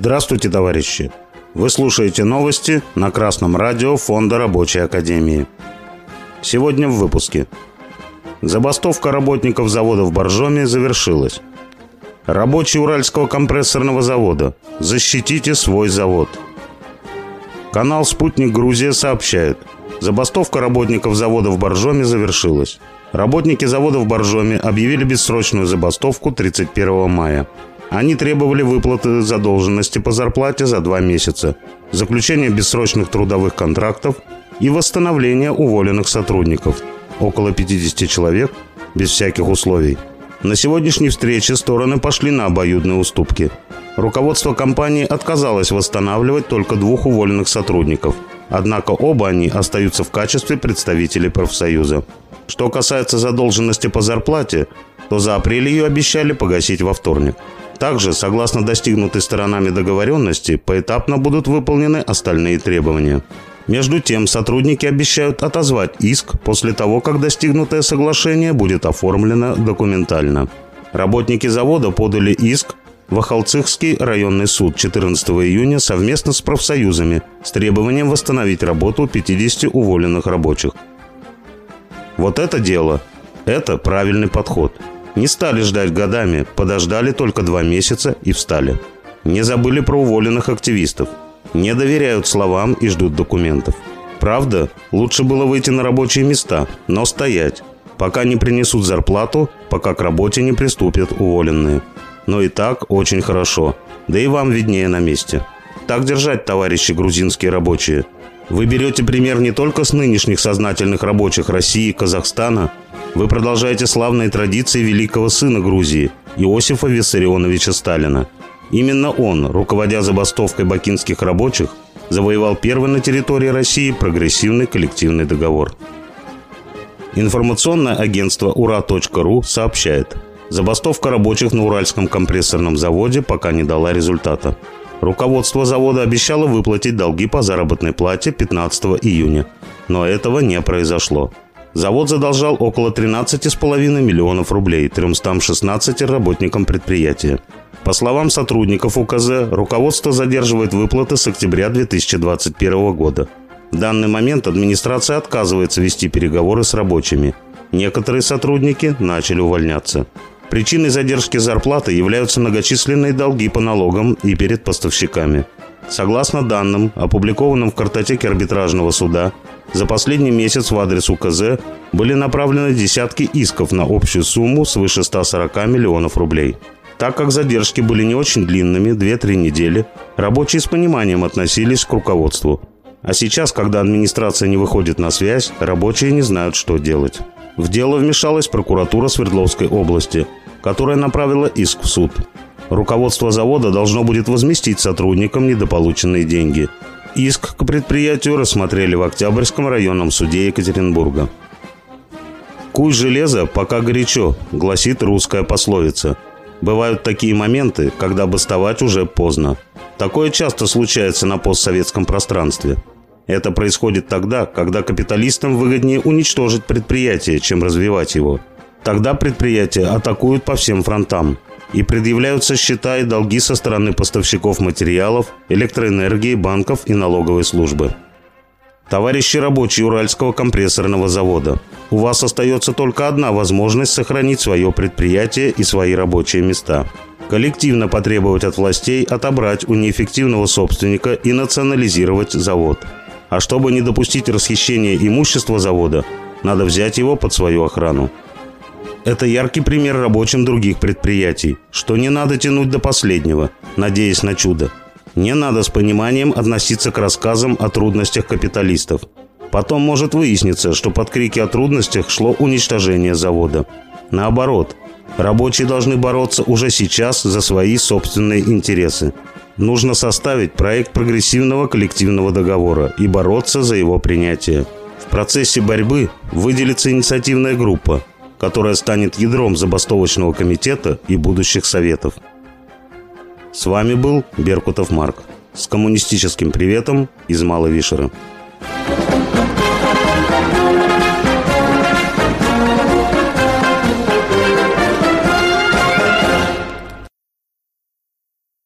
Здравствуйте, товарищи! Вы слушаете новости на Красном радио Фонда Рабочей Академии. Сегодня в выпуске. Забастовка работников завода в Боржоме завершилась. Рабочие Уральского компрессорного завода. Защитите свой завод. Канал «Спутник Грузия» сообщает. Забастовка работников завода в Боржоме завершилась. Работники завода в Боржоме объявили бессрочную забастовку 31 мая. Они требовали выплаты задолженности по зарплате за два месяца, заключения бессрочных трудовых контрактов и восстановления уволенных сотрудников. Около 50 человек, без всяких условий. На сегодняшней встрече стороны пошли на обоюдные уступки. Руководство компании отказалось восстанавливать только двух уволенных сотрудников. Однако оба они остаются в качестве представителей профсоюза. Что касается задолженности по зарплате, то за апрель ее обещали погасить во вторник. Также, согласно достигнутой сторонами договоренности, поэтапно будут выполнены остальные требования. Между тем, сотрудники обещают отозвать иск после того, как достигнутое соглашение будет оформлено документально. Работники завода подали иск в Ахалцихский районный суд 14 июня совместно с профсоюзами с требованием восстановить работу 50 уволенных рабочих. Вот это дело. Это правильный подход. Не стали ждать годами, подождали только два месяца и встали. Не забыли про уволенных активистов. Не доверяют словам и ждут документов. Правда, лучше было выйти на рабочие места, но стоять, пока не принесут зарплату, пока к работе не приступят уволенные. Но и так очень хорошо, да и вам виднее на месте. Так держать, товарищи грузинские рабочие. Вы берете пример не только с нынешних сознательных рабочих России и Казахстана, вы продолжаете славные традиции великого сына Грузии, Иосифа Виссарионовича Сталина. Именно он, руководя забастовкой бакинских рабочих, завоевал первый на территории России прогрессивный коллективный договор. Информационное агентство ура.ру сообщает, забастовка рабочих на Уральском компрессорном заводе пока не дала результата. Руководство завода обещало выплатить долги по заработной плате 15 июня, но этого не произошло. Завод задолжал около 13,5 миллионов рублей 316 работникам предприятия. По словам сотрудников УКЗ, руководство задерживает выплаты с октября 2021 года. В данный момент администрация отказывается вести переговоры с рабочими. Некоторые сотрудники начали увольняться. Причиной задержки зарплаты являются многочисленные долги по налогам и перед поставщиками. Согласно данным, опубликованным в картотеке арбитражного суда, за последний месяц в адрес УКЗ были направлены десятки исков на общую сумму свыше 140 миллионов рублей. Так как задержки были не очень длинными, 2-3 недели, рабочие с пониманием относились к руководству. А сейчас, когда администрация не выходит на связь, рабочие не знают, что делать. В дело вмешалась прокуратура Свердловской области, которая направила иск в суд. Руководство завода должно будет возместить сотрудникам недополученные деньги – Иск к предприятию рассмотрели в Октябрьском районном суде Екатеринбурга. «Куй железо, пока горячо», – гласит русская пословица. Бывают такие моменты, когда бастовать уже поздно. Такое часто случается на постсоветском пространстве. Это происходит тогда, когда капиталистам выгоднее уничтожить предприятие, чем развивать его. Тогда предприятия атакуют по всем фронтам и предъявляются счета и долги со стороны поставщиков материалов, электроэнергии, банков и налоговой службы. Товарищи рабочие Уральского компрессорного завода, у вас остается только одна возможность сохранить свое предприятие и свои рабочие места. Коллективно потребовать от властей отобрать у неэффективного собственника и национализировать завод. А чтобы не допустить расхищения имущества завода, надо взять его под свою охрану. Это яркий пример рабочим других предприятий, что не надо тянуть до последнего, надеясь на чудо. Не надо с пониманием относиться к рассказам о трудностях капиталистов. Потом может выясниться, что под крики о трудностях шло уничтожение завода. Наоборот, рабочие должны бороться уже сейчас за свои собственные интересы. Нужно составить проект прогрессивного коллективного договора и бороться за его принятие. В процессе борьбы выделится инициативная группа, которая станет ядром забастовочного комитета и будущих советов. С вами был Беркутов Марк. С коммунистическим приветом из Малой Вишеры.